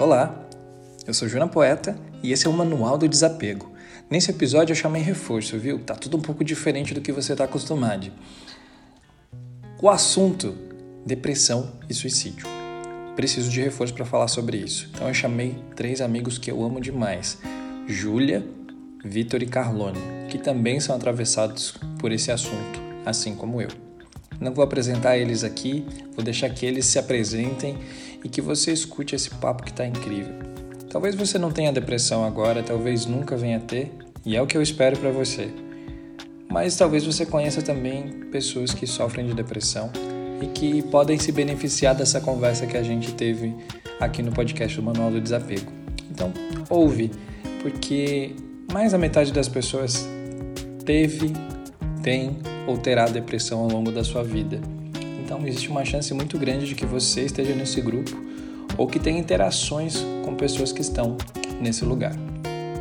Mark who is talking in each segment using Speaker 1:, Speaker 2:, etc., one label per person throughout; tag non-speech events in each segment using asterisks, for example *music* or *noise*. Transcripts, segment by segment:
Speaker 1: Olá, eu sou Juna Poeta e esse é o Manual do Desapego. Nesse episódio eu chamei reforço, viu? Tá tudo um pouco diferente do que você está acostumado. O assunto: depressão e suicídio. Preciso de reforço para falar sobre isso. Então eu chamei três amigos que eu amo demais: Júlia, Vitor e Carlone, que também são atravessados por esse assunto, assim como eu. Não vou apresentar eles aqui, vou deixar que eles se apresentem e que você escute esse papo que está incrível. Talvez você não tenha depressão agora, talvez nunca venha a ter, e é o que eu espero para você. Mas talvez você conheça também pessoas que sofrem de depressão e que podem se beneficiar dessa conversa que a gente teve aqui no podcast do Manual do Desapego. Então, ouve, porque mais da metade das pessoas teve, tem ou terá depressão ao longo da sua vida. Então, existe uma chance muito grande de que você esteja nesse grupo ou que tenha interações com pessoas que estão nesse lugar.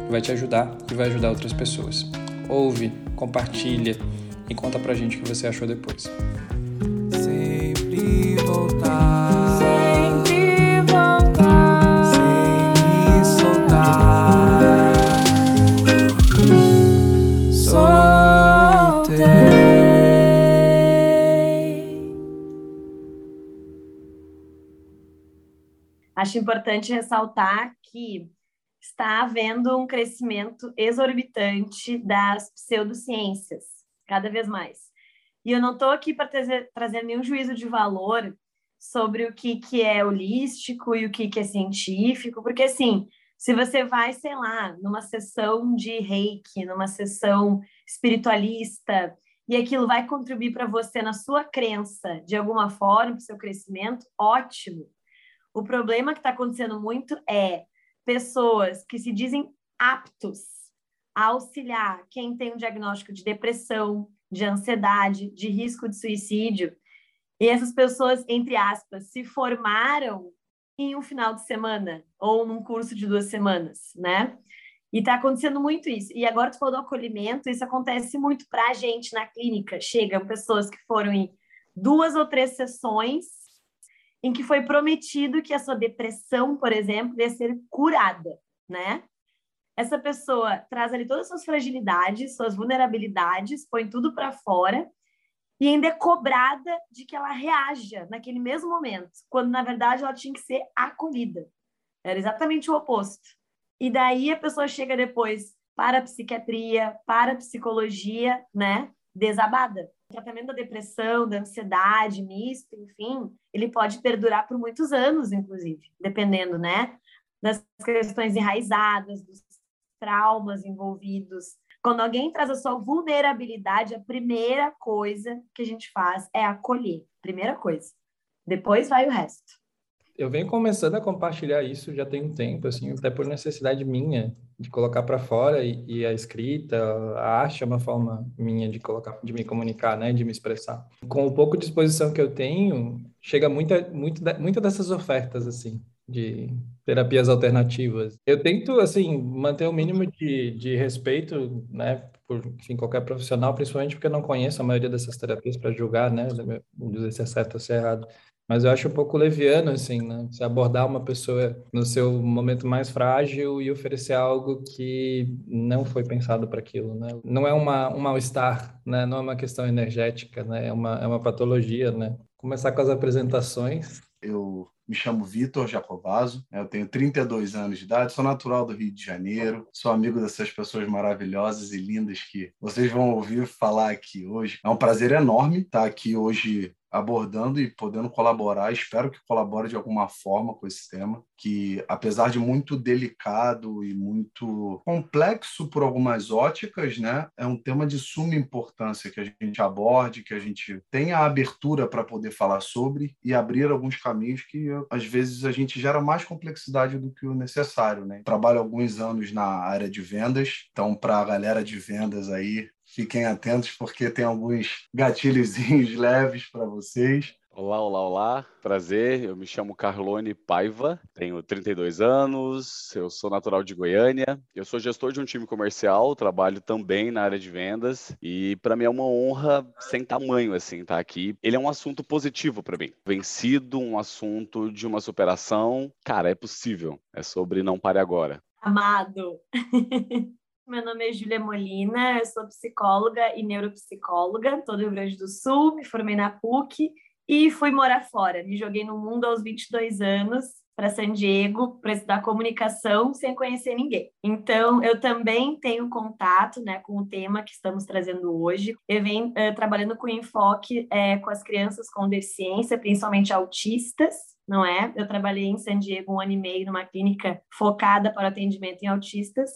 Speaker 1: Vai te ajudar e vai ajudar outras pessoas. Ouve, compartilha e conta pra gente o que você achou depois. Sempre voltar.
Speaker 2: Acho importante ressaltar que está havendo um crescimento exorbitante das pseudociências, cada vez mais. E eu não estou aqui para trazer, trazer nenhum juízo de valor sobre o que, que é holístico e o que, que é científico, porque, assim, se você vai, sei lá, numa sessão de reiki, numa sessão espiritualista, e aquilo vai contribuir para você na sua crença, de alguma forma, para o seu crescimento, ótimo. O problema que está acontecendo muito é pessoas que se dizem aptos a auxiliar quem tem um diagnóstico de depressão, de ansiedade, de risco de suicídio. E essas pessoas, entre aspas, se formaram em um final de semana ou num curso de duas semanas, né? E está acontecendo muito isso. E agora tu falou do acolhimento, isso acontece muito para a gente na clínica. Chegam pessoas que foram em duas ou três sessões em que foi prometido que a sua depressão, por exemplo, ia ser curada, né? Essa pessoa traz ali todas as suas fragilidades, suas vulnerabilidades, põe tudo para fora e ainda é cobrada de que ela reaja naquele mesmo momento, quando na verdade ela tinha que ser acolhida. Era exatamente o oposto. E daí a pessoa chega depois para a psiquiatria, para a psicologia, né? Desabada. O tratamento da depressão, da ansiedade, misto, enfim, ele pode perdurar por muitos anos, inclusive, dependendo, né, das questões enraizadas, dos traumas envolvidos. Quando alguém traz a sua vulnerabilidade, a primeira coisa que a gente faz é acolher. Primeira coisa. Depois vai o resto
Speaker 1: eu venho começando a compartilhar isso já tem um tempo, assim, até por necessidade minha de colocar para fora e, e, a escrita, a arte é uma forma minha de colocar, de me comunicar, né, de me expressar. Com o pouco de exposição que eu tenho, chega muita, muita, muita dessas ofertas assim de terapias alternativas. Eu tento assim manter o mínimo de, de respeito, né, por enfim, qualquer profissional, principalmente porque eu não conheço a maioria dessas terapias para julgar, né, dizer se é certo ou se é errado. Mas eu acho um pouco leviano, assim, né? Você abordar uma pessoa no seu momento mais frágil e oferecer algo que não foi pensado para aquilo, né? Não é uma, um mal-estar, né? Não é uma questão energética, né? É uma, é uma patologia, né? Começar com as apresentações.
Speaker 3: Eu me chamo Vitor Jacobazzo, eu tenho 32 anos de idade, sou natural do Rio de Janeiro, sou amigo dessas pessoas maravilhosas e lindas que vocês vão ouvir falar aqui hoje. É um prazer enorme estar aqui hoje abordando e podendo colaborar. Espero que colabore de alguma forma com esse tema, que apesar de muito delicado e muito complexo por algumas óticas, né, é um tema de suma importância que a gente aborde, que a gente tenha abertura para poder falar sobre e abrir alguns caminhos que às vezes a gente gera mais complexidade do que o necessário, né? Trabalho alguns anos na área de vendas, então para a galera de vendas aí fiquem atentos porque tem alguns gatilhozinhos *laughs* leves para vocês.
Speaker 4: Olá, olá, olá. Prazer, eu me chamo Carlone Paiva, tenho 32 anos, eu sou natural de Goiânia, eu sou gestor de um time comercial, trabalho também na área de vendas e para mim é uma honra sem tamanho assim estar tá aqui. Ele é um assunto positivo para mim. Vencido, um assunto de uma superação. Cara, é possível. É sobre não pare agora.
Speaker 2: Amado. *laughs* Meu nome é Júlia Molina, eu sou psicóloga e neuropsicóloga, todo Rio Grande do Sul, me formei na PUC e fui morar fora. Me joguei no mundo aos 22 anos para San Diego para estudar comunicação sem conhecer ninguém. Então, eu também tenho contato né, com o tema que estamos trazendo hoje. Eu venho uh, trabalhando com enfoque uh, com as crianças com deficiência, principalmente autistas, não é? Eu trabalhei em San Diego um ano e meio numa clínica focada para atendimento em autistas,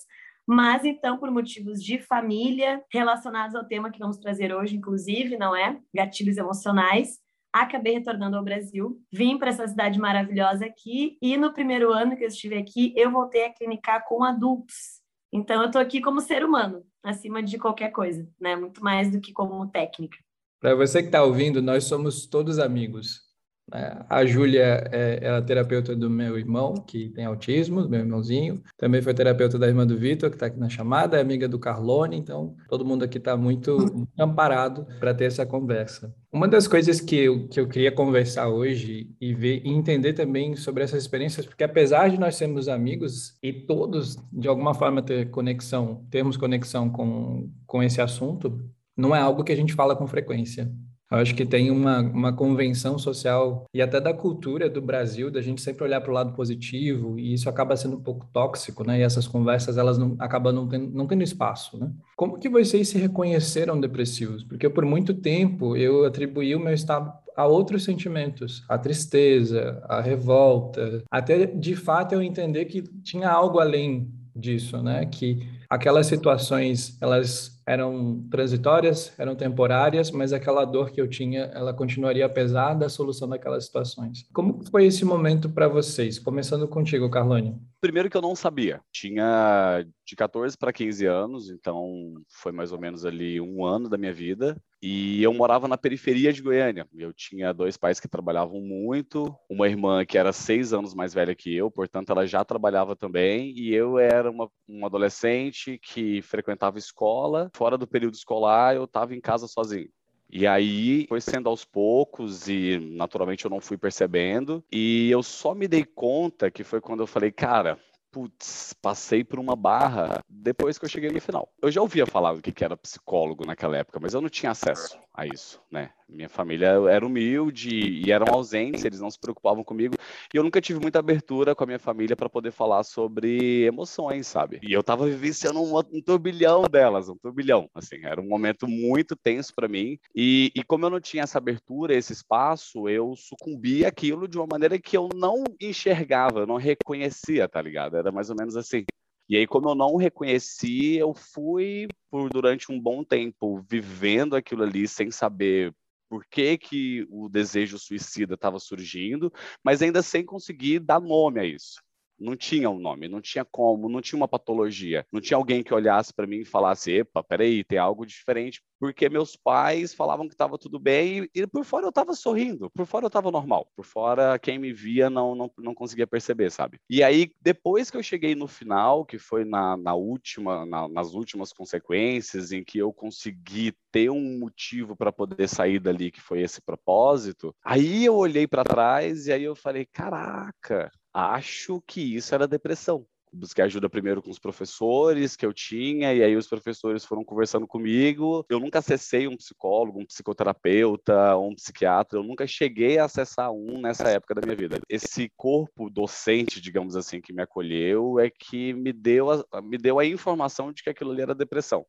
Speaker 2: mas então por motivos de família relacionados ao tema que vamos trazer hoje, inclusive, não é? Gatilhos emocionais acabei retornando ao Brasil, vim para essa cidade maravilhosa aqui e no primeiro ano que eu estive aqui, eu voltei a clinicar com adultos. Então eu estou aqui como ser humano, acima de qualquer coisa, né? Muito mais do que como técnica.
Speaker 1: Para você que está ouvindo, nós somos todos amigos. Né? A Júlia é, é, a terapeuta do meu irmão, que tem autismo, meu irmãozinho. Também foi terapeuta da irmã do Vitor, que está aqui na chamada, é amiga do Carlone. Então, todo mundo aqui está muito, muito *laughs* amparado para ter essa conversa. Uma das coisas que eu, que eu queria conversar hoje e ver e entender também sobre essas experiências, porque apesar de nós sermos amigos e todos, de alguma forma, ter conexão, termos conexão com, com esse assunto, não é algo que a gente fala com frequência. Eu acho que tem uma, uma convenção social e até da cultura do Brasil da gente sempre olhar para o lado positivo e isso acaba sendo um pouco tóxico, né? E essas conversas elas não, acabam não tendo, não tendo espaço, né? Como que vocês se reconheceram depressivos? Porque por muito tempo eu atribuí o meu estado a outros sentimentos, a tristeza, a revolta, até de fato eu entender que tinha algo além disso, né? Que aquelas situações elas eram transitórias, eram temporárias, mas aquela dor que eu tinha, ela continuaria apesar da solução daquelas situações. Como foi esse momento para vocês? Começando contigo, Carlone.
Speaker 4: Primeiro que eu não sabia. Tinha de 14 para 15 anos, então foi mais ou menos ali um ano da minha vida. E eu morava na periferia de Goiânia. Eu tinha dois pais que trabalhavam muito, uma irmã que era seis anos mais velha que eu, portanto ela já trabalhava também, e eu era uma, um adolescente que frequentava escola fora do período escolar, eu estava em casa sozinho. E aí foi sendo aos poucos e naturalmente eu não fui percebendo. E eu só me dei conta que foi quando eu falei, cara, putz, passei por uma barra depois que eu cheguei no final. Eu já ouvia falar do que era psicólogo naquela época, mas eu não tinha acesso a isso, né? Minha família era humilde e eram ausentes, eles não se preocupavam comigo. E eu nunca tive muita abertura com a minha família para poder falar sobre emoções, sabe? E eu tava vivenciando um, um turbilhão delas, um turbilhão, assim. Era um momento muito tenso para mim. E, e como eu não tinha essa abertura, esse espaço, eu sucumbi aquilo de uma maneira que eu não enxergava, eu não reconhecia, tá ligado? Era mais ou menos assim. E aí, como eu não reconheci, eu fui por durante um bom tempo vivendo aquilo ali sem saber por que, que o desejo suicida estava surgindo, mas ainda sem conseguir dar nome a isso. Não tinha um nome, não tinha como, não tinha uma patologia, não tinha alguém que olhasse para mim e falasse: epa, peraí, tem algo diferente porque meus pais falavam que estava tudo bem e, e, por fora eu estava sorrindo, por fora eu estava normal, por fora quem me via não, não, não conseguia perceber, sabe? E aí, depois que eu cheguei no final, que foi na, na última, na, nas últimas consequências, em que eu consegui ter um motivo para poder sair dali, que foi esse propósito, aí eu olhei para trás e aí eu falei: caraca, acho que isso era depressão busquei ajuda primeiro com os professores que eu tinha, e aí os professores foram conversando comigo. Eu nunca acessei um psicólogo, um psicoterapeuta, um psiquiatra, eu nunca cheguei a acessar um nessa época da minha vida. Esse corpo docente, digamos assim, que me acolheu, é que me deu a, me deu a informação de que aquilo ali era depressão.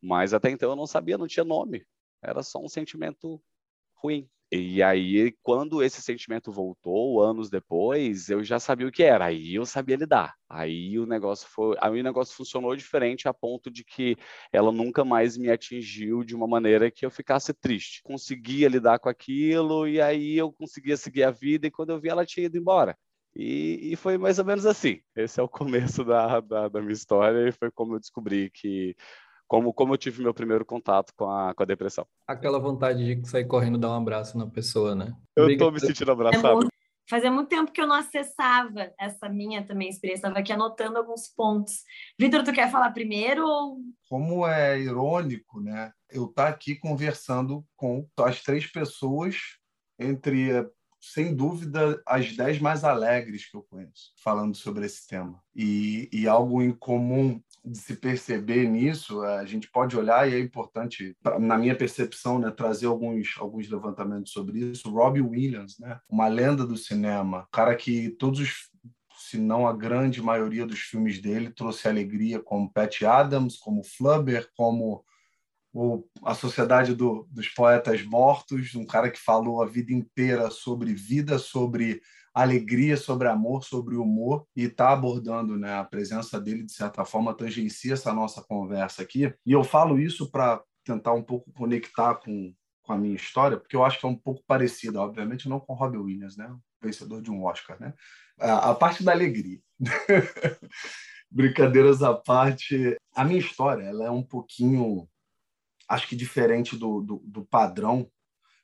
Speaker 4: Mas até então eu não sabia, não tinha nome. Era só um sentimento ruim. E aí, quando esse sentimento voltou, anos depois, eu já sabia o que era. Aí eu sabia lidar. Aí o negócio foi, aí o negócio funcionou diferente a ponto de que ela nunca mais me atingiu de uma maneira que eu ficasse triste. Conseguia lidar com aquilo e aí eu conseguia seguir a vida e quando eu vi ela tinha ido embora. E, e foi mais ou menos assim. Esse é o começo da, da, da minha história e foi como eu descobri que como, como eu tive meu primeiro contato com a, com a depressão.
Speaker 1: Aquela vontade de sair correndo dar um abraço na pessoa, né?
Speaker 4: Eu Obrigado. tô me sentindo abraçado. É
Speaker 2: Fazia muito tempo que eu não acessava essa minha também experiência, estava aqui anotando alguns pontos. Vitor, tu quer falar primeiro? Ou...
Speaker 3: Como é irônico, né? Eu estar tá aqui conversando com as três pessoas entre sem dúvida, as dez mais alegres que eu conheço, falando sobre esse tema. E, e algo em comum de se perceber nisso, a gente pode olhar, e é importante, na minha percepção, né, trazer alguns, alguns levantamentos sobre isso. Robbie Williams, né, uma lenda do cinema, cara que todos os se não a grande maioria dos filmes dele trouxe alegria, como Pat Adams, como Flubber, como o, a Sociedade do, dos Poetas Mortos, um cara que falou a vida inteira sobre vida, sobre alegria, sobre amor, sobre humor, e está abordando né, a presença dele, de certa forma, tangencia essa nossa conversa aqui. E eu falo isso para tentar um pouco conectar com, com a minha história, porque eu acho que é um pouco parecida, obviamente não com Robin Williams, né? vencedor de um Oscar, né? A, a parte da alegria. *laughs* Brincadeiras à parte, a minha história ela é um pouquinho acho que diferente do, do, do padrão,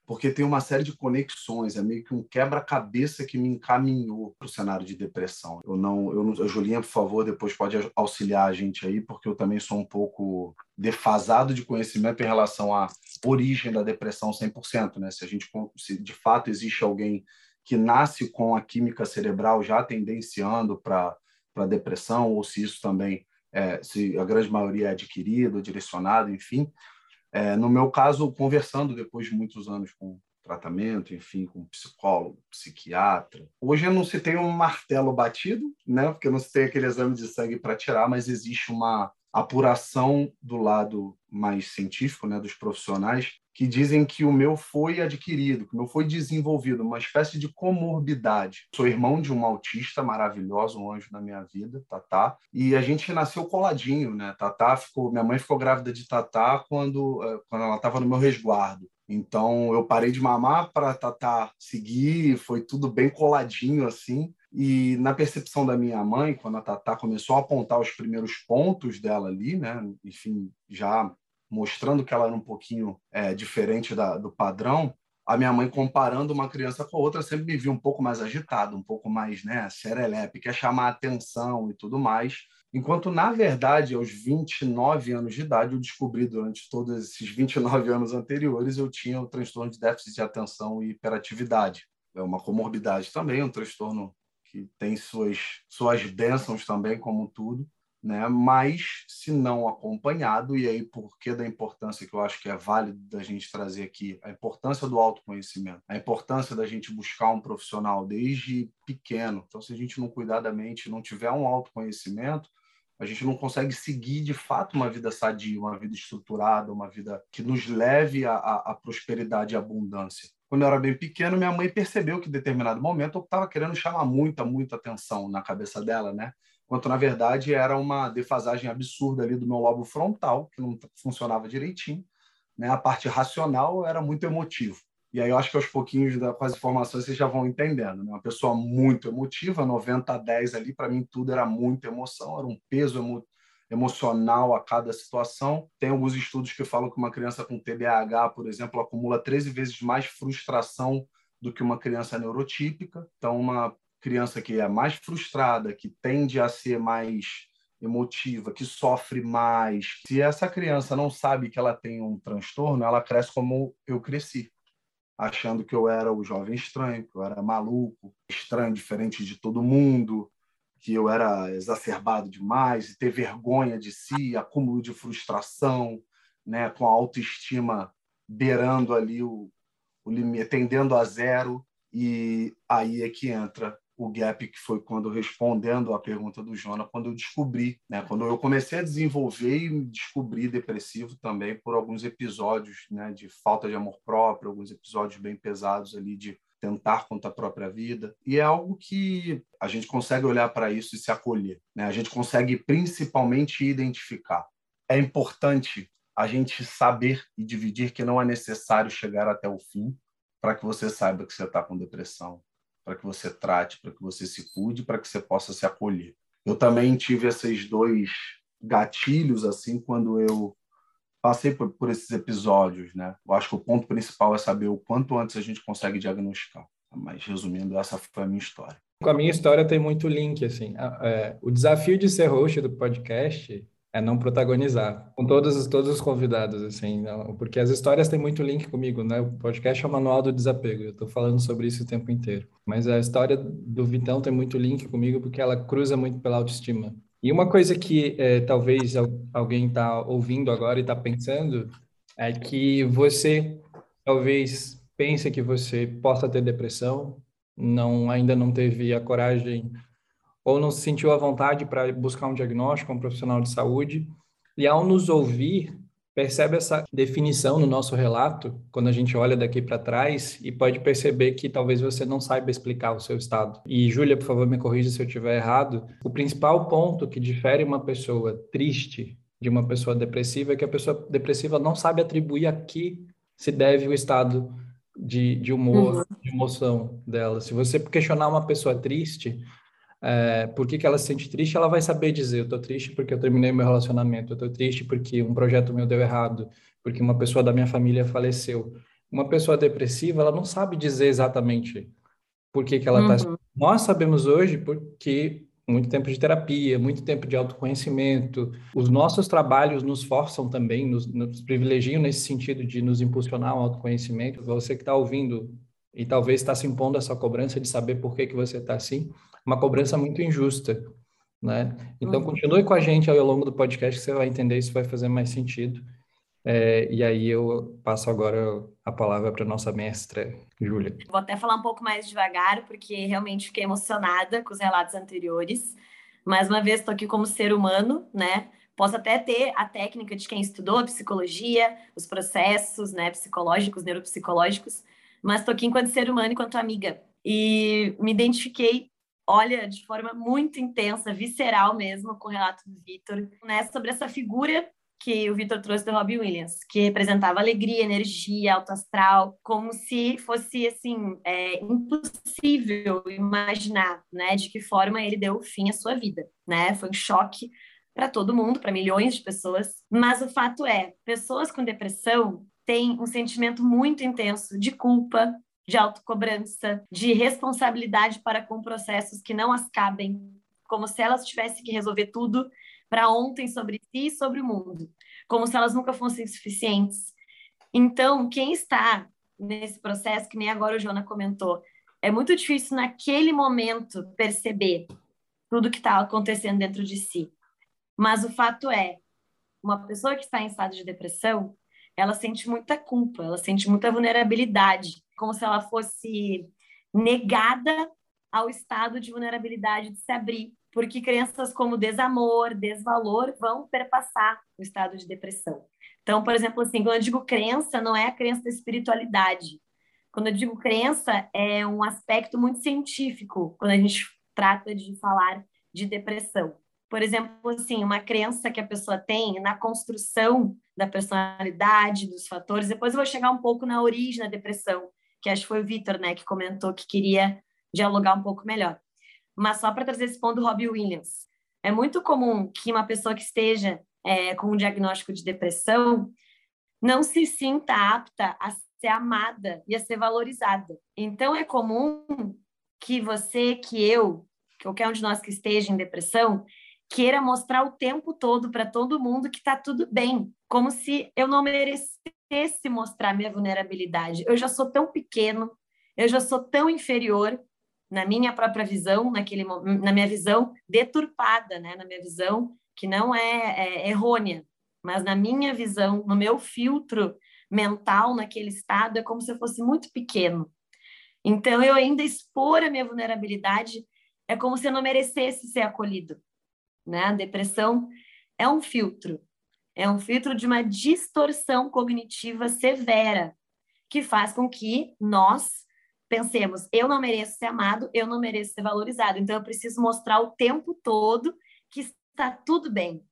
Speaker 3: porque tem uma série de conexões, é meio que um quebra-cabeça que me encaminhou para o cenário de depressão. Eu não, eu Julinha, por favor, depois pode auxiliar a gente aí, porque eu também sou um pouco defasado de conhecimento em relação à origem da depressão 100%, né? Se a gente, se de fato existe alguém que nasce com a química cerebral já tendenciando para para depressão, ou se isso também, é, se a grande maioria é adquirido, direcionado, enfim, é, no meu caso, conversando depois de muitos anos com tratamento, enfim, com psicólogo, psiquiatra. Hoje não se tem um martelo batido, né? Porque não se tem aquele exame de sangue para tirar, mas existe uma apuração do lado mais científico, né, dos profissionais, que dizem que o meu foi adquirido, que o meu foi desenvolvido, uma espécie de comorbidade. Sou irmão de um autista maravilhoso, um anjo na minha vida, Tatá, e a gente nasceu coladinho, né? Tatá ficou, minha mãe ficou grávida de Tatá quando, eh, quando ela estava no meu resguardo. Então eu parei de mamar para Tatá seguir, foi tudo bem coladinho assim. E na percepção da minha mãe, quando a Tatá começou a apontar os primeiros pontos dela ali, né? Enfim, já mostrando que ela era um pouquinho é, diferente da, do padrão, a minha mãe comparando uma criança com a outra sempre me viu um pouco mais agitado, um pouco mais, né, serelepe, quer chamar atenção e tudo mais. Enquanto, na verdade, aos 29 anos de idade, eu descobri durante todos esses 29 anos anteriores, eu tinha o transtorno de déficit de atenção e hiperatividade. É uma comorbidade também, um transtorno que tem suas, suas bênçãos também, como tudo né? Mas se não acompanhado, e aí por que da importância que eu acho que é válido da gente trazer aqui, a importância do autoconhecimento, a importância da gente buscar um profissional desde pequeno. Então, se a gente não cuidar da mente, não tiver um autoconhecimento, a gente não consegue seguir de fato uma vida sadia, uma vida estruturada, uma vida que nos leve à, prosperidade e abundância. Quando eu era bem pequeno, minha mãe percebeu que em determinado momento eu estava querendo chamar muita, muita atenção na cabeça dela, né? quanto na verdade era uma defasagem absurda ali do meu lobo frontal, que não funcionava direitinho. Né? A parte racional era muito emotivo. E aí eu acho que aos pouquinhos da, com as informações vocês já vão entendendo. Né? Uma pessoa muito emotiva, 90 a 10 ali, para mim tudo era muita emoção, era um peso emo emocional a cada situação. Tem alguns estudos que falam que uma criança com TDAH, por exemplo, acumula 13 vezes mais frustração do que uma criança neurotípica. Então, uma criança que é mais frustrada, que tende a ser mais emotiva, que sofre mais. Se essa criança não sabe que ela tem um transtorno, ela cresce como eu cresci, achando que eu era o jovem estranho, que eu era maluco, estranho, diferente de todo mundo, que eu era exacerbado demais, ter vergonha de si, acúmulo de frustração, né, com a autoestima beirando ali o, o limite, tendendo a zero, e aí é que entra o gap que foi quando respondendo à pergunta do Jona, quando eu descobri, né, quando eu comecei a desenvolver e me descobri depressivo também por alguns episódios, né, de falta de amor próprio, alguns episódios bem pesados ali de tentar contra a própria vida. E é algo que a gente consegue olhar para isso e se acolher, né? A gente consegue principalmente identificar. É importante a gente saber e dividir que não é necessário chegar até o fim para que você saiba que você está com depressão, para que você trate, para que você se cuide, para que você possa se acolher. Eu também tive esses dois gatilhos assim quando eu passei por, por esses episódios, né? Eu acho que o ponto principal é saber o quanto antes a gente consegue diagnosticar. Mas, resumindo, essa foi a minha história.
Speaker 1: Com a minha história tem muito link, assim. É, o desafio de ser host do podcast é não protagonizar com todos, todos os convidados, assim, não, porque as histórias têm muito link comigo, né? O podcast é o manual do desapego, eu estou falando sobre isso o tempo inteiro. Mas a história do Vitão tem muito link comigo porque ela cruza muito pela autoestima. E uma coisa que é, talvez alguém está ouvindo agora e está pensando é que você talvez pense que você possa ter depressão, não ainda não teve a coragem ou não se sentiu à vontade para buscar um diagnóstico, um profissional de saúde. E ao nos ouvir, percebe essa definição no nosso relato, quando a gente olha daqui para trás, e pode perceber que talvez você não saiba explicar o seu estado. E, Júlia, por favor, me corrija se eu estiver errado. O principal ponto que difere uma pessoa triste de uma pessoa depressiva é que a pessoa depressiva não sabe atribuir a que se deve o estado de, de humor, uhum. de emoção dela. Se você questionar uma pessoa triste, é, por que, que ela se sente triste, ela vai saber dizer: eu tô triste porque eu terminei meu relacionamento, eu tô triste porque um projeto meu deu errado, porque uma pessoa da minha família faleceu. Uma pessoa depressiva, ela não sabe dizer exatamente por que, que ela está. Uhum. Nós sabemos hoje porque muito tempo de terapia, muito tempo de autoconhecimento. Os nossos trabalhos nos forçam também, nos, nos privilegiam nesse sentido de nos impulsionar ao autoconhecimento. Você que está ouvindo e talvez está se impondo essa cobrança de saber por que, que você está assim, uma cobrança muito injusta, né? Então, uhum. continue com a gente ao longo do podcast que você vai entender isso vai fazer mais sentido. É, e aí eu passo agora a palavra para nossa mestra, Júlia.
Speaker 2: Vou até falar um pouco mais devagar, porque realmente fiquei emocionada com os relatos anteriores. Mais uma vez, estou aqui como ser humano, né? Posso até ter a técnica de quem estudou a psicologia, os processos né, psicológicos, neuropsicológicos, mas estou aqui enquanto ser humano, enquanto amiga. E me identifiquei olha de forma muito intensa, visceral mesmo, com o relato do Vitor, né, sobre essa figura que o Vitor trouxe do Robbie Williams, que representava alegria, energia, alto astral, como se fosse assim é, impossível imaginar, né, de que forma ele deu fim à sua vida, né? Foi um choque para todo mundo, para milhões de pessoas. Mas o fato é, pessoas com depressão têm um sentimento muito intenso de culpa, de autocobrança, de responsabilidade para com processos que não as cabem, como se elas tivessem que resolver tudo para ontem sobre si e sobre o mundo, como se elas nunca fossem suficientes. Então, quem está nesse processo, que nem agora o Jona comentou, é muito difícil naquele momento perceber tudo que está acontecendo dentro de si. Mas o fato é, uma pessoa que está em estado de depressão, ela sente muita culpa, ela sente muita vulnerabilidade como se ela fosse negada ao estado de vulnerabilidade de se abrir, porque crenças como desamor, desvalor vão perpassar o estado de depressão. Então, por exemplo, assim, quando eu digo crença, não é a crença da espiritualidade. Quando eu digo crença, é um aspecto muito científico quando a gente trata de falar de depressão. Por exemplo, assim, uma crença que a pessoa tem na construção da personalidade, dos fatores. Depois eu vou chegar um pouco na origem da depressão, que acho que foi o Vitor, né, que comentou que queria dialogar um pouco melhor. Mas só para trazer esse ponto do Robbie Williams. É muito comum que uma pessoa que esteja é, com um diagnóstico de depressão não se sinta apta a ser amada e a ser valorizada. Então, é comum que você, que eu, qualquer um de nós que esteja em depressão, queira mostrar o tempo todo para todo mundo que está tudo bem, como se eu não merecesse se mostrar minha vulnerabilidade. Eu já sou tão pequeno, eu já sou tão inferior na minha própria visão, naquele na minha visão deturpada, né, na minha visão que não é, é errônea, mas na minha visão, no meu filtro mental naquele estado é como se eu fosse muito pequeno. Então eu ainda expor a minha vulnerabilidade é como se eu não merecesse ser acolhido, né? A depressão é um filtro é um filtro de uma distorção cognitiva severa, que faz com que nós pensemos: eu não mereço ser amado, eu não mereço ser valorizado. Então, eu preciso mostrar o tempo todo que está tudo bem.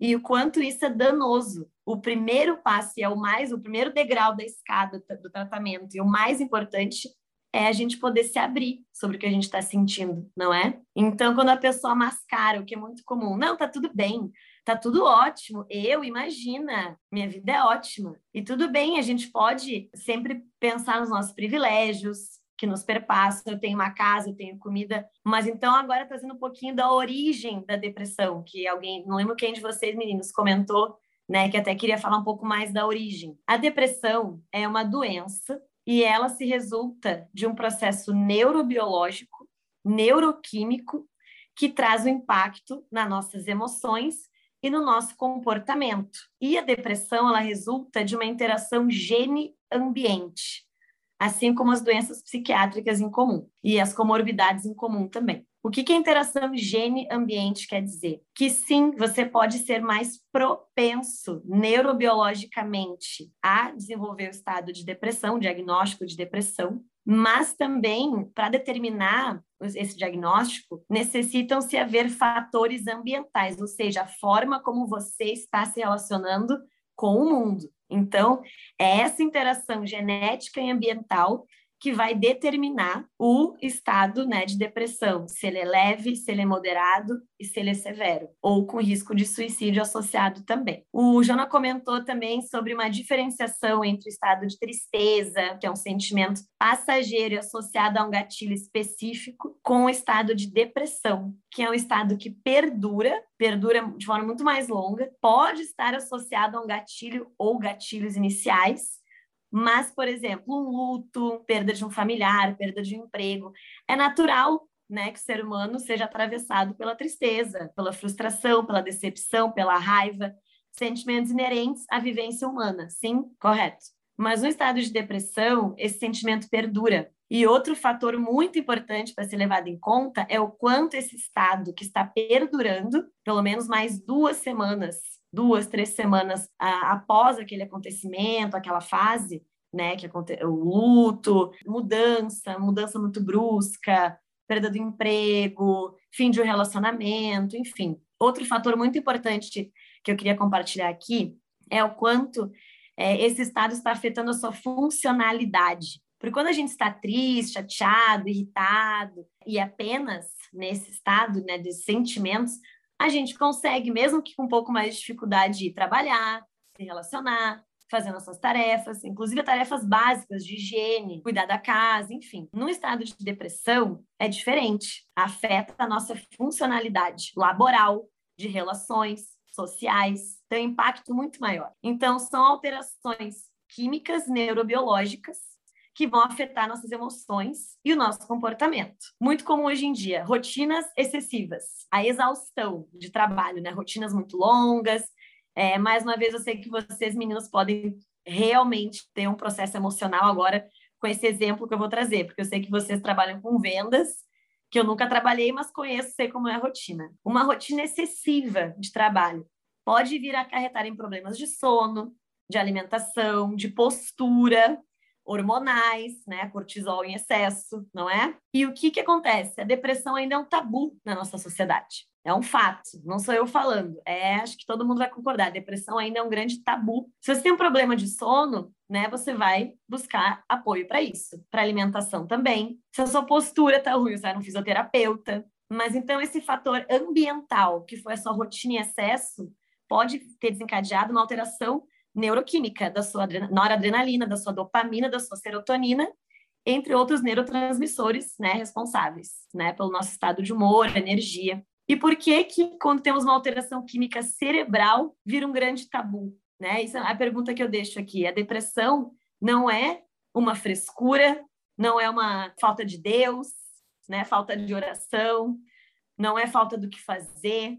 Speaker 2: E o quanto isso é danoso. O primeiro passo, e é o mais, o primeiro degrau da escada do tratamento, e o mais importante é a gente poder se abrir sobre o que a gente está sentindo, não é? Então, quando a pessoa mascara, o que é muito comum, não, tá tudo bem, tá tudo ótimo. Eu, imagina, minha vida é ótima. E tudo bem, a gente pode sempre pensar nos nossos privilégios, que nos perpassam. Eu tenho uma casa, eu tenho comida, mas então agora trazendo um pouquinho da origem da depressão, que alguém, não lembro quem de vocês meninos comentou, né, que até queria falar um pouco mais da origem. A depressão é uma doença e ela se resulta de um processo neurobiológico, neuroquímico que traz o um impacto nas nossas emoções e no nosso comportamento. E a depressão ela resulta de uma interação gene-ambiente assim como as doenças psiquiátricas em comum e as comorbidades em comum também. O que, que a interação gene-ambiente quer dizer? Que sim, você pode ser mais propenso neurobiologicamente a desenvolver o estado de depressão, diagnóstico de depressão, mas também, para determinar esse diagnóstico, necessitam-se haver fatores ambientais, ou seja, a forma como você está se relacionando com o mundo. Então, é essa interação genética e ambiental que vai determinar o estado né, de depressão, se ele é leve, se ele é moderado e se ele é severo, ou com risco de suicídio associado também. O Jona comentou também sobre uma diferenciação entre o estado de tristeza, que é um sentimento passageiro e associado a um gatilho específico, com o estado de depressão, que é um estado que perdura, perdura de forma muito mais longa, pode estar associado a um gatilho ou gatilhos iniciais, mas, por exemplo, um luto, perda de um familiar, perda de um emprego, é natural né, que o ser humano seja atravessado pela tristeza, pela frustração, pela decepção, pela raiva, sentimentos inerentes à vivência humana. Sim, correto. Mas no estado de depressão, esse sentimento perdura. E outro fator muito importante para ser levado em conta é o quanto esse estado que está perdurando, pelo menos mais duas semanas, duas, três semanas ah, após aquele acontecimento, aquela fase, né, que o luto, mudança, mudança muito brusca, perda do emprego, fim de um relacionamento, enfim. Outro fator muito importante que eu queria compartilhar aqui é o quanto é, esse estado está afetando a sua funcionalidade. Porque quando a gente está triste, chateado, irritado, e apenas nesse estado né, de sentimentos, a gente consegue, mesmo que com um pouco mais de dificuldade, trabalhar, se relacionar, fazer nossas tarefas, inclusive tarefas básicas de higiene, cuidar da casa, enfim. No estado de depressão, é diferente. Afeta a nossa funcionalidade laboral, de relações sociais, tem um impacto muito maior. Então, são alterações químicas neurobiológicas que vão afetar nossas emoções e o nosso comportamento. Muito comum hoje em dia, rotinas excessivas, a exaustão de trabalho, né? Rotinas muito longas. É, mais uma vez, eu sei que vocês, meninos, podem realmente ter um processo emocional agora com esse exemplo que eu vou trazer, porque eu sei que vocês trabalham com vendas, que eu nunca trabalhei, mas conheço, sei como é a rotina. Uma rotina excessiva de trabalho pode vir a acarretar em problemas de sono, de alimentação, de postura, hormonais, né, cortisol em excesso, não é? E o que que acontece? A depressão ainda é um tabu na nossa sociedade. É um fato, não sou eu falando. É, acho que todo mundo vai concordar. Depressão ainda é um grande tabu. Se você tem um problema de sono, né, você vai buscar apoio para isso, para alimentação também. Se a sua postura tá ruim, você vai no fisioterapeuta. Mas então esse fator ambiental, que foi a sua rotina em excesso, pode ter desencadeado uma alteração neuroquímica da sua noradrenalina, da sua dopamina, da sua serotonina, entre outros neurotransmissores, né, responsáveis, né, pelo nosso estado de humor, energia. E por que que quando temos uma alteração química cerebral vira um grande tabu, né? Isso é a pergunta que eu deixo aqui. A depressão não é uma frescura, não é uma falta de Deus, né? Falta de oração, não é falta do que fazer,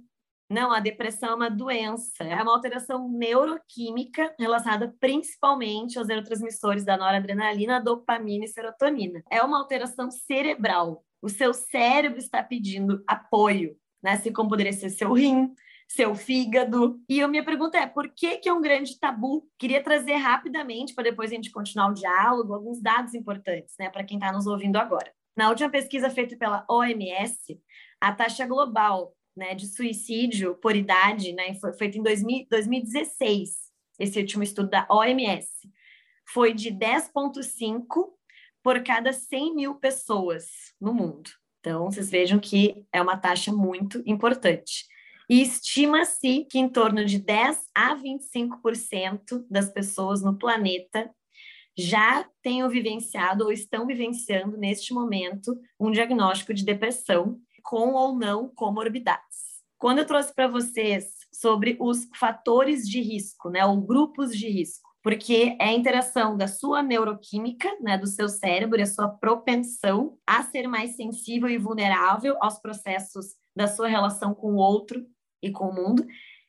Speaker 2: não, a depressão é uma doença, é uma alteração neuroquímica relacionada principalmente aos neurotransmissores da noradrenalina, dopamina e serotonina. É uma alteração cerebral. O seu cérebro está pedindo apoio, né? Assim como poderia ser seu rim, seu fígado. E a minha pergunta é: por que, que é um grande tabu? Queria trazer rapidamente, para depois a gente continuar o diálogo, alguns dados importantes, né, para quem está nos ouvindo agora. Na última pesquisa feita pela OMS, a taxa global né, de suicídio por idade, né, foi feito em 2000, 2016, esse último estudo da OMS, foi de 10,5 por cada 100 mil pessoas no mundo. Então, vocês vejam que é uma taxa muito importante. E estima-se que em torno de 10 a 25% das pessoas no planeta já tenham vivenciado ou estão vivenciando neste momento um diagnóstico de depressão com ou não comorbidades. Quando eu trouxe para vocês sobre os fatores de risco, né, ou grupos de risco, porque é a interação da sua neuroquímica, né, do seu cérebro e a sua propensão a ser mais sensível e vulnerável aos processos da sua relação com o outro e com o mundo,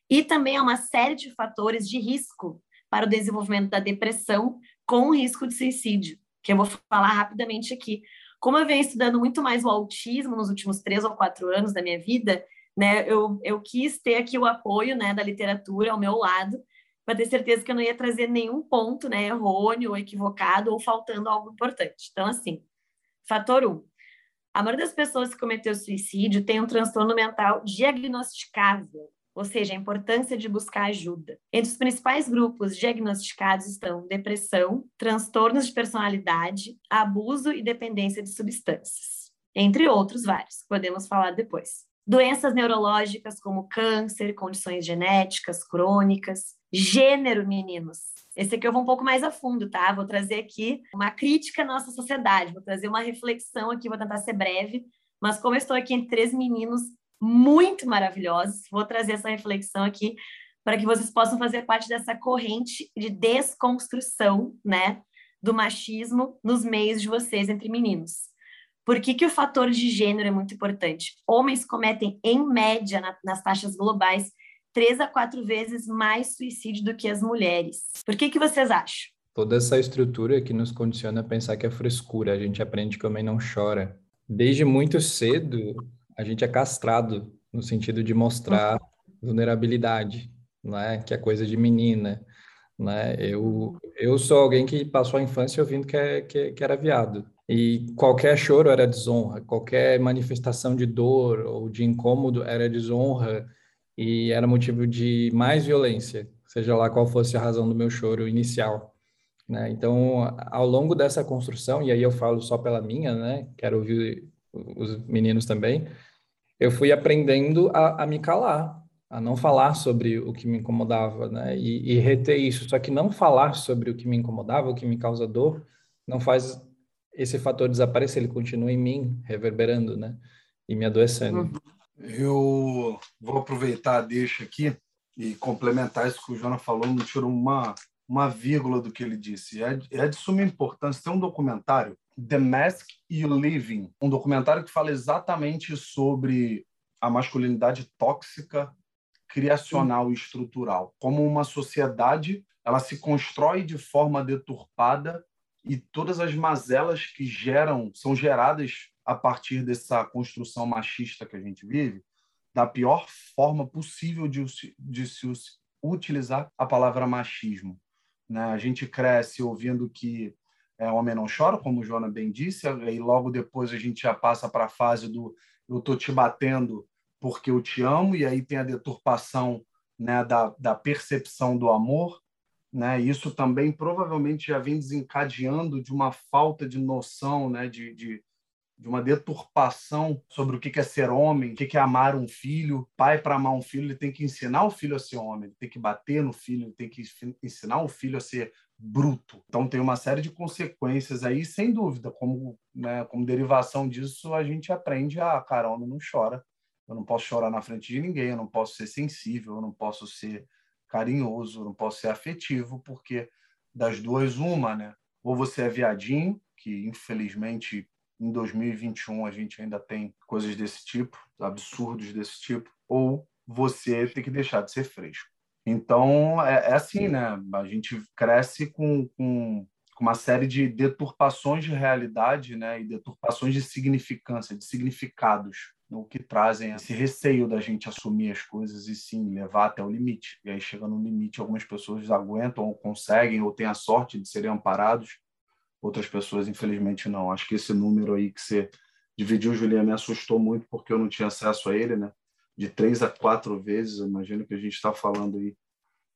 Speaker 2: e também há uma série de fatores de risco para o desenvolvimento da depressão com risco de suicídio, que eu vou falar rapidamente aqui. Como eu venho estudando muito mais o autismo nos últimos três ou quatro anos da minha vida, né, eu, eu quis ter aqui o apoio né, da literatura ao meu lado para ter certeza que eu não ia trazer nenhum ponto né, errôneo equivocado ou faltando algo importante. Então, assim, fator 1. Um, a maioria das pessoas que cometeu suicídio tem um transtorno mental diagnosticável, ou seja, a importância de buscar ajuda. Entre os principais grupos diagnosticados estão depressão, transtornos de personalidade, abuso e dependência de substâncias, entre outros vários, podemos falar depois. Doenças neurológicas como câncer, condições genéticas crônicas, gênero, meninos. Esse aqui eu vou um pouco mais a fundo, tá? Vou trazer aqui uma crítica à nossa sociedade, vou trazer uma reflexão aqui, vou tentar ser breve, mas como eu estou aqui entre três meninos muito maravilhosos, vou trazer essa reflexão aqui para que vocês possam fazer parte dessa corrente de desconstrução, né, do machismo nos meios de vocês entre meninos. Por que, que o fator de gênero é muito importante? Homens cometem, em média, na, nas taxas globais, três a quatro vezes mais suicídio do que as mulheres. Por que, que vocês acham?
Speaker 1: Toda essa estrutura que nos condiciona a pensar que é frescura, a gente aprende que o homem não chora. Desde muito cedo, a gente é castrado no sentido de mostrar vulnerabilidade, né? que é coisa de menina. Né? Eu, eu sou alguém que passou a infância ouvindo que, é, que, que era viado. E qualquer choro era desonra, qualquer manifestação de dor ou de incômodo era desonra e era motivo de mais violência, seja lá qual fosse a razão do meu choro inicial. Né? Então, ao longo dessa construção, e aí eu falo só pela minha, né? quero ouvir os meninos também, eu fui aprendendo a, a me calar, a não falar sobre o que me incomodava, né? E, e, reter isso. Só que não falar sobre o que me incomodava, o que me causa dor, não faz esse fator desaparecer, ele continua em mim, reverberando, né? E me adoecendo. Uhum.
Speaker 3: Eu vou aproveitar a deixa aqui e complementar isso que o Jonas falou, não tirou uma, uma vírgula do que ele disse. É, é de suma importância. Tem um documentário, The Mask You Living, um documentário que fala exatamente sobre a masculinidade tóxica, criacional e estrutural. Como uma sociedade ela se constrói de forma deturpada e todas as mazelas que geram são geradas a partir dessa construção machista que a gente vive, da pior forma possível de, de se utilizar a palavra machismo. Né? A gente cresce ouvindo que é, homem não chora, como o Joana bem disse, e logo depois a gente já passa para a fase do eu tô te batendo porque eu te amo, e aí tem a deturpação né, da, da percepção do amor. Né? Isso também provavelmente já vem desencadeando de uma falta de noção né, de, de, de uma deturpação sobre o que é ser homem, o que é amar um filho. Pai, para amar um filho, ele tem que ensinar o filho a ser homem, ele tem que bater no filho, ele tem que ensinar o filho a ser bruto. Então tem uma série de consequências aí, sem dúvida. Como, né, como derivação disso, a gente aprende a, cara, homem não chora. Eu não posso chorar na frente de ninguém, eu não posso ser sensível, eu não posso ser carinhoso, eu não posso ser afetivo, porque das duas, uma, né? Ou você é viadinho, que infelizmente em 2021 a gente ainda tem coisas desse tipo, absurdos desse tipo, ou você tem que deixar de ser fresco. Então, é, é assim, né? A gente cresce com, com, com, uma série de deturpações de realidade né? e deturpações de significância, de significados, o que trazem esse receio da gente assumir as coisas e sim levar até o limite. E aí, chega no limite, algumas pessoas aguentam ou conseguem ou têm a sorte de serem amparados outras pessoas, infelizmente, não. Acho que esse número aí que você dividiu, Julia, me assustou muito porque eu não tinha acesso a ele, né? De três a quatro vezes, eu imagino que a gente está falando aí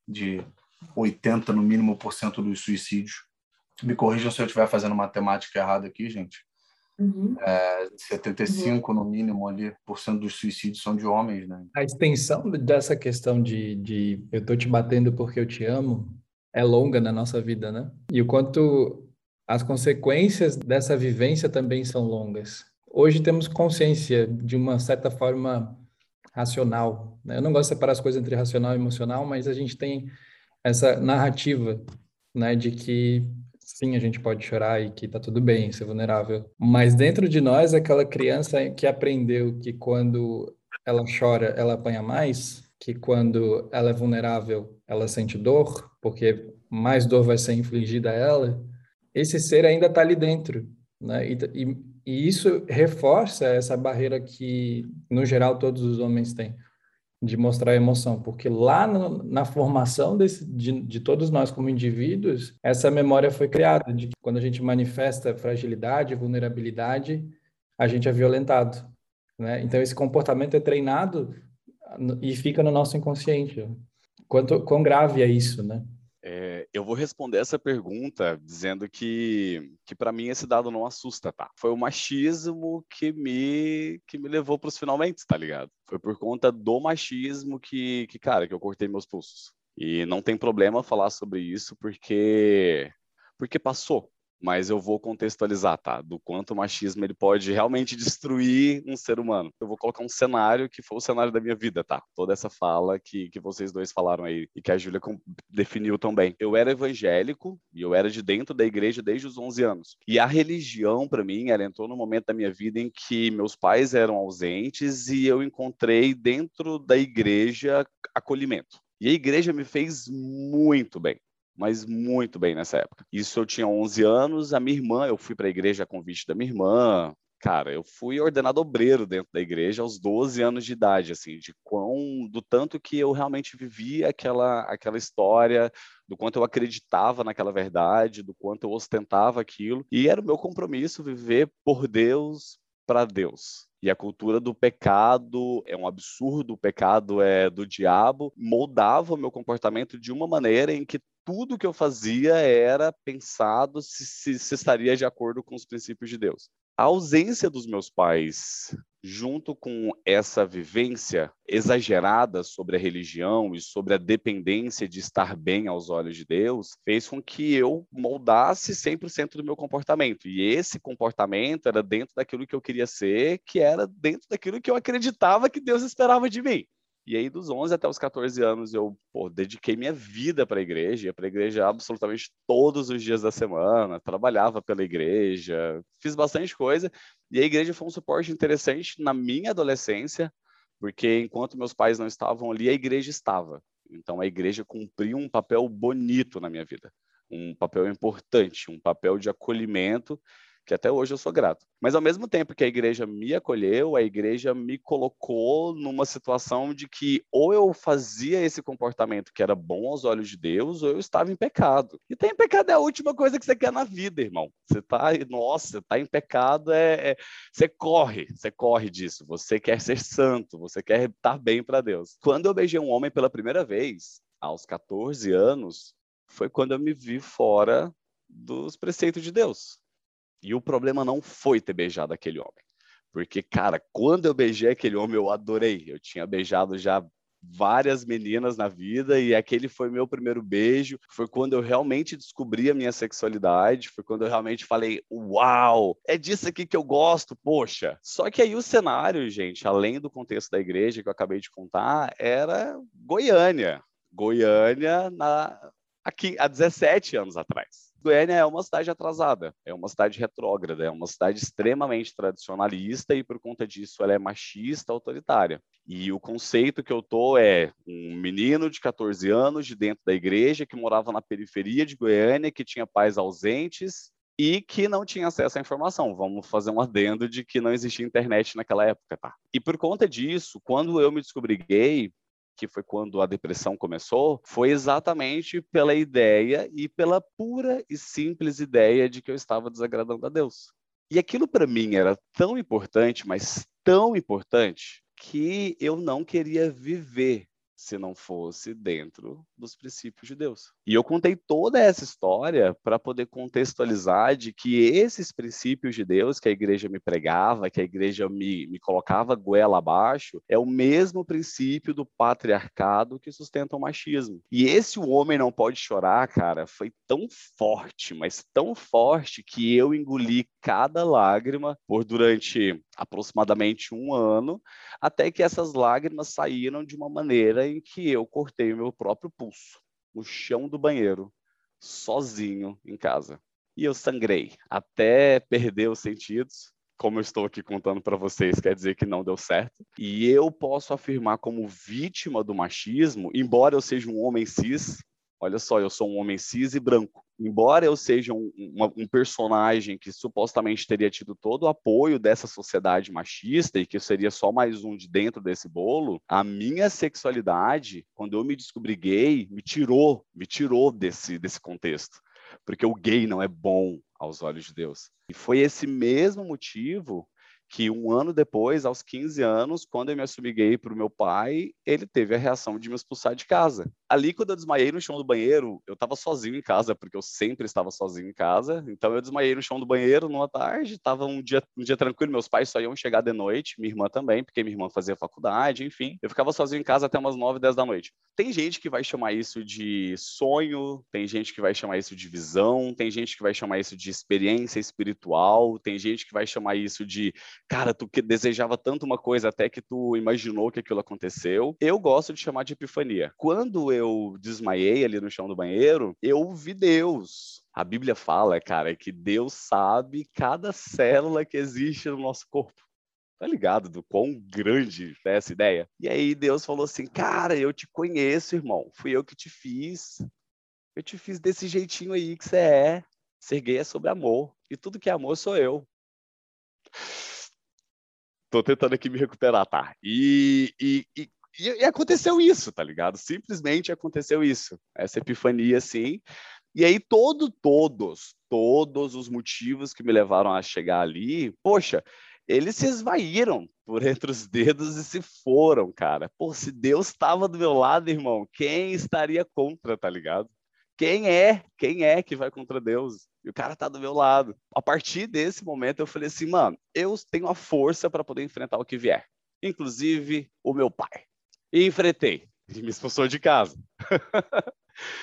Speaker 3: de 80 no mínimo por cento dos suicídios. Me corrijam se eu estiver fazendo matemática errada aqui, gente. Uhum. É, 75 uhum. no mínimo ali por cento dos suicídios são de homens, né?
Speaker 1: A extensão dessa questão de, de eu tô te batendo porque eu te amo é longa na nossa vida, né? E o quanto as consequências dessa vivência também são longas. Hoje temos consciência de uma certa forma racional. Né? Eu não gosto de separar as coisas entre racional e emocional, mas a gente tem essa narrativa, né, de que sim, a gente pode chorar e que tá tudo bem, ser vulnerável. Mas dentro de nós, aquela criança que aprendeu que quando ela chora, ela apanha mais, que quando ela é vulnerável, ela sente dor, porque mais dor vai ser infligida a ela, esse ser ainda está ali dentro, né? E, e, e, isso reforça essa barreira que, no geral, todos os homens têm de mostrar emoção, porque lá no, na formação desse, de, de, todos nós como indivíduos, essa memória foi criada de que quando a gente manifesta fragilidade, vulnerabilidade, a gente é violentado, né? Então esse comportamento é treinado e fica no nosso inconsciente. Quanto quão grave é isso, né?
Speaker 4: É, eu vou responder essa pergunta dizendo que, que para mim esse dado não assusta, tá? Foi o machismo que me que me levou para os finalmente, tá ligado? Foi por conta do machismo que, que, cara, que eu cortei meus pulsos. E não tem problema falar sobre isso porque porque passou, mas eu vou contextualizar, tá? Do quanto o machismo ele pode realmente destruir um ser humano. Eu vou colocar um cenário que foi o cenário da minha vida, tá? Toda essa fala que, que vocês dois falaram aí e que a Júlia definiu também. Eu era evangélico e eu era de dentro da igreja desde os 11 anos. E a religião, para mim, ela entrou no momento da minha vida em que meus pais eram ausentes e eu encontrei dentro da igreja acolhimento. E a igreja me fez muito bem mas muito bem nessa época. Isso eu tinha 11 anos, a minha irmã, eu fui para a igreja a convite da minha irmã. Cara, eu fui ordenado obreiro dentro da igreja aos 12 anos de idade, assim, de quão, do tanto que eu realmente vivia aquela, aquela história, do quanto eu acreditava naquela verdade, do quanto eu ostentava aquilo, e era o meu compromisso viver por Deus, para Deus. E a cultura do pecado é um absurdo, o pecado é do diabo, moldava o meu comportamento de uma maneira em que tudo que eu fazia era pensado se, se, se estaria de acordo com os princípios de Deus. A ausência dos meus pais junto com essa vivência exagerada sobre a religião e sobre a dependência de estar bem aos olhos de Deus, fez com que eu moldasse 100% do meu comportamento. E esse comportamento era dentro daquilo que eu queria ser, que era dentro daquilo que eu acreditava que Deus esperava de mim. E aí, dos 11 até os 14 anos, eu pô, dediquei minha vida para a igreja, ia para a igreja absolutamente todos os dias da semana, trabalhava pela igreja, fiz bastante coisa. E a igreja foi um suporte interessante na minha adolescência, porque enquanto meus pais não estavam ali, a igreja estava. Então, a igreja cumpriu um papel bonito na minha vida, um papel importante, um papel de acolhimento que até hoje eu sou grato. Mas ao mesmo tempo que a igreja me acolheu, a igreja me colocou numa situação de que ou eu fazia esse comportamento que era bom aos olhos de Deus, ou eu estava em pecado. E ter em pecado é a última coisa que você quer na vida, irmão. Você tá, nossa, tá em pecado é, é você corre, você corre disso. Você quer ser santo, você quer estar bem para Deus. Quando eu beijei um homem pela primeira vez, aos 14 anos, foi quando eu me vi fora dos preceitos de Deus. E o problema não foi ter beijado aquele homem. Porque, cara, quando eu beijei aquele homem, eu adorei. Eu tinha beijado já várias meninas na vida e aquele foi meu primeiro beijo. Foi quando eu realmente descobri a minha sexualidade. Foi quando eu realmente falei: Uau, é disso aqui que eu gosto, poxa. Só que aí o cenário, gente, além do contexto da igreja que eu acabei de contar, era Goiânia. Goiânia na... aqui há 17 anos atrás. Goiânia é uma cidade atrasada, é uma cidade retrógrada, é uma cidade extremamente tradicionalista e por conta disso ela é machista, autoritária. E o conceito que eu tô é um menino de 14 anos de dentro da igreja que morava na periferia de Goiânia, que tinha pais ausentes e que não tinha acesso à informação. Vamos fazer um adendo de que não existia internet naquela época, tá? E por conta disso, quando eu me descobri gay, que foi quando a depressão começou, foi exatamente pela ideia e pela pura e simples ideia de que eu estava desagradando a Deus. E aquilo para mim era tão importante, mas tão importante, que eu não queria viver se não fosse dentro dos princípios de Deus. E eu contei toda essa história para poder contextualizar de que esses princípios de Deus que a igreja me pregava, que a igreja me, me colocava goela abaixo, é o mesmo princípio do patriarcado que sustenta o machismo. E esse o homem não pode chorar, cara, foi tão forte, mas tão forte que eu engoli cada lágrima por durante aproximadamente um ano, até que essas lágrimas saíram de uma maneira em que eu cortei o meu próprio pulso no chão do banheiro, sozinho em casa. E eu sangrei até perder os sentidos. Como eu estou aqui contando para vocês, quer dizer que não deu certo. E eu posso afirmar, como vítima do machismo, embora eu seja um homem cis, olha só, eu sou um homem cis e branco embora eu seja um, um, personagem que supostamente teria tido todo o apoio dessa sociedade machista e que eu seria só mais um de dentro desse bolo, a minha sexualidade, quando eu me descobri gay, me tirou, me tirou desse, desse contexto. Porque o gay não é bom aos olhos de Deus. E foi esse mesmo motivo que um ano depois, aos 15 anos, quando eu me assumi gay para o meu pai, ele teve a reação de me expulsar de casa. Ali, quando eu desmaiei no chão do banheiro, eu estava sozinho em casa, porque eu sempre estava sozinho em casa. Então, eu desmaiei no chão do banheiro numa tarde, estava um dia, um dia tranquilo. Meus pais só iam chegar de noite, minha irmã também, porque minha irmã fazia faculdade, enfim. Eu ficava sozinho em casa até umas 9, 10 da noite. Tem gente que vai chamar isso de sonho, tem gente que vai chamar isso de visão, tem gente que vai chamar isso de experiência espiritual, tem gente que vai chamar isso de cara, tu que desejava tanto uma coisa até que tu imaginou que aquilo aconteceu. Eu gosto de chamar de epifania. Quando eu desmaiei ali no chão do banheiro, eu vi Deus. A Bíblia fala, cara, que Deus sabe cada célula que existe no nosso corpo tá ligado do quão grande é essa ideia? E aí Deus falou assim, cara, eu te conheço, irmão, fui eu que te fiz, eu te fiz desse jeitinho aí que você é, ser gay é sobre amor, e tudo que é amor sou eu tô tentando aqui me recuperar, tá? E, e, e, e, aconteceu isso, tá ligado? Simplesmente aconteceu isso. Essa epifania, assim. E aí, todo, todos, todos os motivos que me levaram a chegar ali, poxa, eles se esvaíram por entre os dedos e se foram, cara. Pô, se Deus estava do meu lado, irmão, quem estaria contra, tá ligado? Quem é? Quem é que vai contra Deus? E o cara tá do meu lado. A partir desse momento eu falei assim, mano, eu tenho a força para poder enfrentar o que vier, inclusive o meu pai. E enfrentei. E me expulsou de casa. *laughs*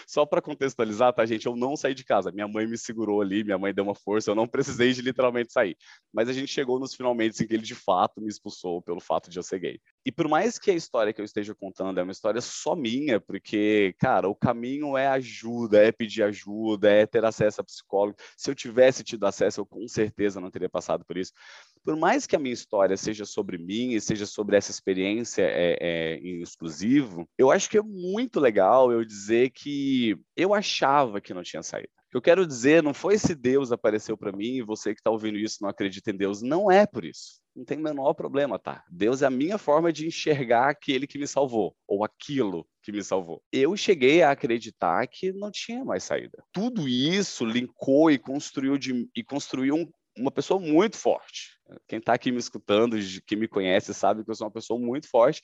Speaker 4: Só para contextualizar, tá, gente? Eu não saí de casa. Minha mãe me segurou ali, minha mãe deu uma força, eu não precisei de literalmente sair. Mas a gente chegou nos finalmente em que ele de fato me expulsou pelo fato de eu ser gay. E por mais que a história que eu esteja contando é uma história só minha, porque, cara, o caminho é ajuda, é pedir ajuda, é ter acesso a psicólogo. Se eu tivesse tido acesso, eu com certeza não teria passado por isso. Por mais que a minha história seja sobre mim e seja sobre essa experiência é, é, em exclusivo, eu acho que é muito legal eu dizer que eu achava que não tinha saída. O que eu quero dizer não foi se Deus apareceu para mim e você que está ouvindo isso não acredita em Deus. Não é por isso. Não tem o menor problema, tá? Deus é a minha forma de enxergar aquele que me salvou, ou aquilo que me salvou. Eu cheguei a acreditar que não tinha mais saída. Tudo isso linkou e construiu, de, e construiu um, uma pessoa muito forte. Quem está aqui me escutando, que me conhece, sabe que eu sou uma pessoa muito forte.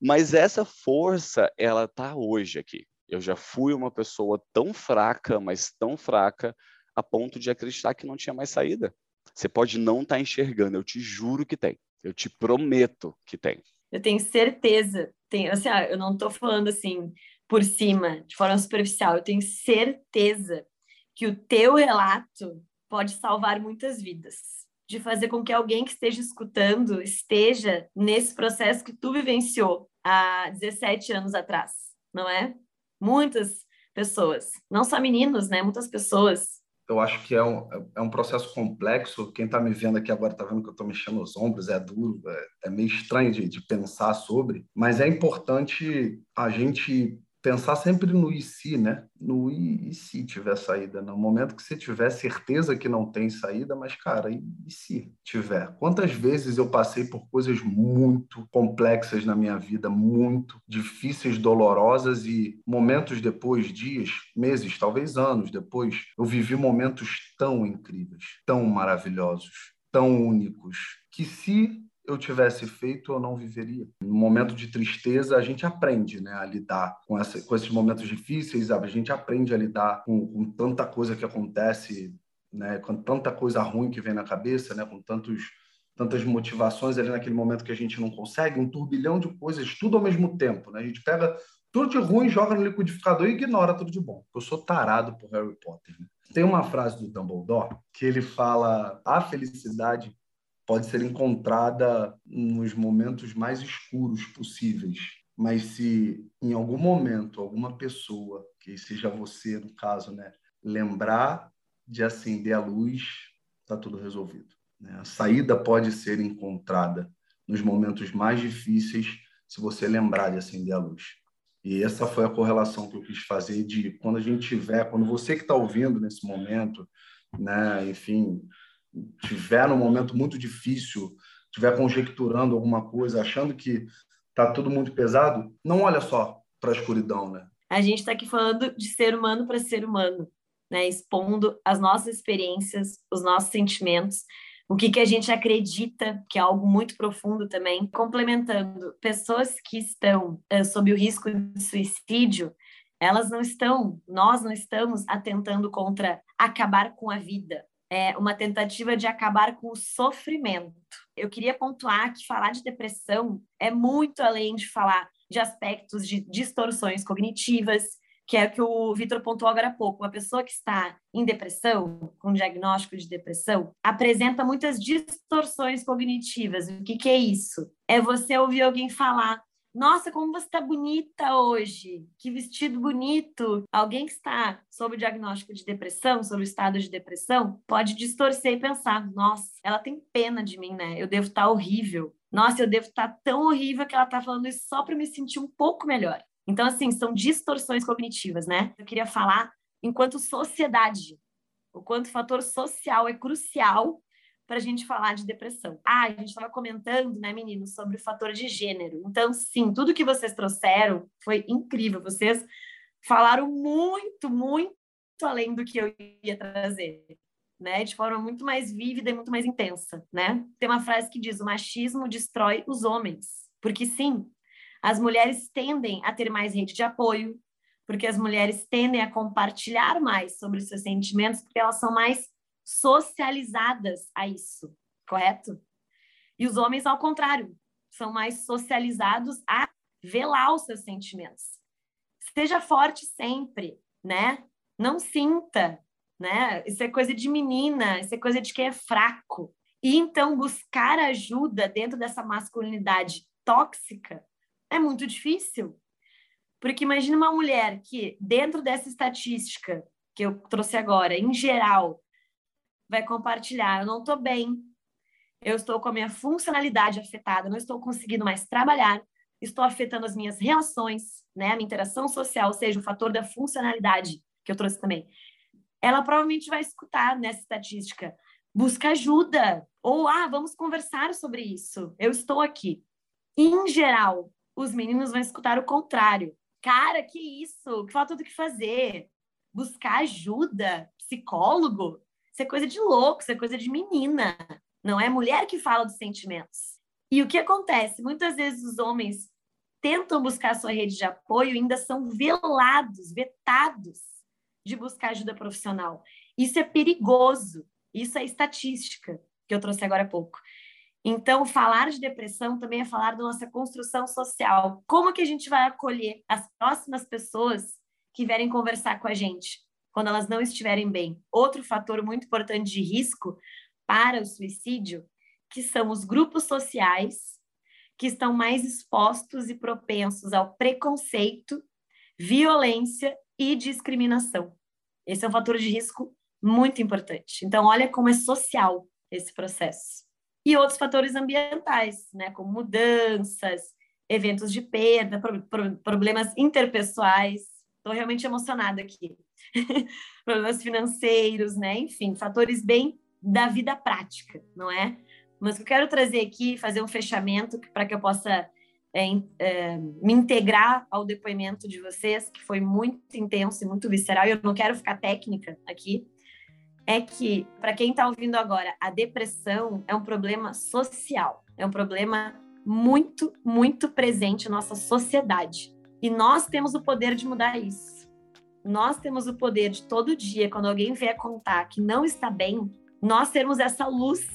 Speaker 4: Mas essa força, ela está hoje aqui. Eu já fui uma pessoa tão fraca, mas tão fraca, a ponto de acreditar que não tinha mais saída. Você pode não estar tá enxergando, eu te juro que tem. Eu te prometo que tem.
Speaker 2: Eu tenho certeza. Assim, ah, eu não estou falando assim por cima, de forma superficial. Eu tenho certeza que o teu relato pode salvar muitas vidas. De fazer com que alguém que esteja escutando esteja nesse processo que tu vivenciou há 17 anos atrás, não é? Muitas pessoas, não só meninos, né? Muitas pessoas.
Speaker 3: Eu acho que é um, é um processo complexo. Quem está me vendo aqui agora está vendo que eu estou mexendo os ombros, é duro, é, é meio estranho de, de pensar sobre, mas é importante a gente pensar sempre no e se, né? No e, e, se tiver saída. No momento que você tiver certeza que não tem saída, mas, cara, e, e se tiver? Quantas vezes eu passei por coisas muito complexas na minha vida, muito difíceis, dolorosas, e momentos depois, dias, meses, talvez anos depois, eu vivi momentos tão incríveis, tão maravilhosos, tão únicos, que se eu tivesse feito, eu não viveria. No momento de tristeza, a gente aprende né, a lidar com, essa, com esses momentos difíceis, a gente aprende a lidar com, com tanta coisa que acontece, né, com tanta coisa ruim que vem na cabeça, né, com tantos tantas motivações ali naquele momento que a gente não consegue, um turbilhão de coisas, tudo ao mesmo tempo. Né? A gente pega tudo de ruim, joga no liquidificador e ignora tudo de bom. Eu sou tarado por Harry Potter. Né? Tem uma frase do Dumbledore que ele fala: a felicidade pode ser encontrada nos momentos mais escuros possíveis. Mas se em algum momento alguma pessoa, que seja você no caso, né, lembrar de acender a luz, está tudo resolvido. Né? A saída pode ser encontrada nos momentos mais difíceis se você lembrar de acender a luz. E essa foi a correlação que eu quis fazer de quando a gente tiver, quando você que está ouvindo nesse momento, né, enfim, tiver num momento muito difícil, tiver conjecturando alguma coisa, achando que está tudo muito pesado, não olha só para a escuridão, né?
Speaker 2: A gente está aqui falando de ser humano para ser humano, né? Expondo as nossas experiências, os nossos sentimentos, o que, que a gente acredita, que é algo muito profundo também. Complementando, pessoas que estão uh, sob o risco de suicídio, elas não estão, nós não estamos atentando contra acabar com a vida, é uma tentativa de acabar com o sofrimento. Eu queria pontuar que falar de depressão é muito além de falar de aspectos de distorções cognitivas, que é o que o Vitor pontuou agora há pouco. Uma pessoa que está em depressão, com diagnóstico de depressão, apresenta muitas distorções cognitivas. O que, que é isso? É você ouvir alguém falar nossa, como você está bonita hoje! Que vestido bonito! Alguém que está sob o diagnóstico de depressão, sob o estado de depressão, pode distorcer e pensar: nossa, ela tem pena de mim, né? Eu devo estar tá horrível. Nossa, eu devo estar tá tão horrível que ela está falando isso só para me sentir um pouco melhor. Então, assim, são distorções cognitivas, né? Eu queria falar enquanto sociedade, o quanto o fator social é crucial para a gente falar de depressão. Ah, a gente estava comentando, né, meninos, sobre o fator de gênero. Então, sim, tudo que vocês trouxeram foi incrível. Vocês falaram muito, muito além do que eu ia trazer, né? De forma muito mais vívida e muito mais intensa, né? Tem uma frase que diz: o machismo destrói os homens. Porque sim, as mulheres tendem a ter mais rede de apoio, porque as mulheres tendem a compartilhar mais sobre os seus sentimentos, porque elas são mais socializadas a isso, correto? E os homens, ao contrário, são mais socializados a velar os seus sentimentos. Seja forte sempre, né? Não sinta, né? Isso é coisa de menina, isso é coisa de quem é fraco. E então buscar ajuda dentro dessa masculinidade tóxica é muito difícil. Porque imagina uma mulher que, dentro dessa estatística que eu trouxe agora, em geral, vai compartilhar: eu não estou bem, eu estou com a minha funcionalidade afetada, não estou conseguindo mais trabalhar, estou afetando as minhas relações, né, a minha interação social, ou seja, o fator da funcionalidade que eu trouxe também. Ela provavelmente vai escutar nessa estatística: busca ajuda, ou ah, vamos conversar sobre isso, eu estou aqui. Em geral, os meninos vão escutar o contrário. Cara, que isso? Falta do que fazer? Buscar ajuda? Psicólogo? Isso é coisa de louco, isso é coisa de menina. Não é mulher que fala dos sentimentos. E o que acontece? Muitas vezes os homens tentam buscar sua rede de apoio e ainda são velados, vetados de buscar ajuda profissional. Isso é perigoso. Isso é estatística que eu trouxe agora há pouco. Então, falar de depressão também é falar da nossa construção social. Como que a gente vai acolher as próximas pessoas que vierem conversar com a gente? Quando elas não estiverem bem. Outro fator muito importante de risco para o suicídio, que são os grupos sociais que estão mais expostos e propensos ao preconceito, violência e discriminação. Esse é um fator de risco muito importante. Então, olha como é social esse processo. E outros fatores ambientais, né, como mudanças, eventos de perda, pro, pro, problemas interpessoais. Estou realmente emocionada aqui. *laughs* problemas financeiros, né? Enfim, fatores bem da vida prática, não é? Mas eu quero trazer aqui, fazer um fechamento para que eu possa é, é, me integrar ao depoimento de vocês, que foi muito intenso e muito visceral, e eu não quero ficar técnica aqui, é que, para quem está ouvindo agora, a depressão é um problema social. é um problema muito, muito presente na nossa sociedade. E nós temos o poder de mudar isso. Nós temos o poder de todo dia, quando alguém vier contar que não está bem, nós termos essa luz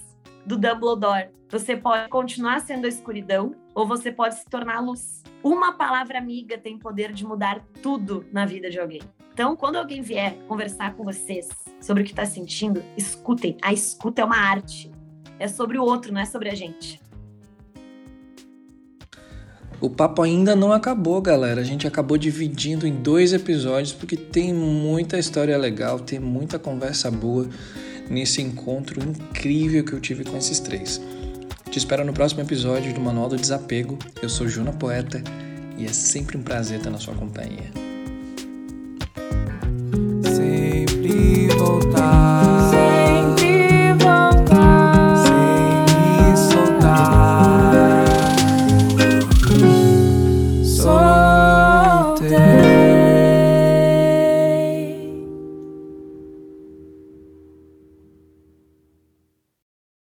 Speaker 2: do Dumbledore. Você pode continuar sendo a escuridão ou você pode se tornar a luz. Uma palavra amiga tem poder de mudar tudo na vida de alguém. Então, quando alguém vier conversar com vocês sobre o que está sentindo, escutem. A escuta é uma arte. É sobre o outro, não é sobre a gente.
Speaker 1: O papo ainda não acabou, galera. A gente acabou dividindo em dois episódios porque tem muita história legal, tem muita conversa boa nesse encontro incrível que eu tive com esses três. Te espero no próximo episódio do Manual do Desapego. Eu sou Juna Poeta e é sempre um prazer estar na sua companhia. Sempre voltar.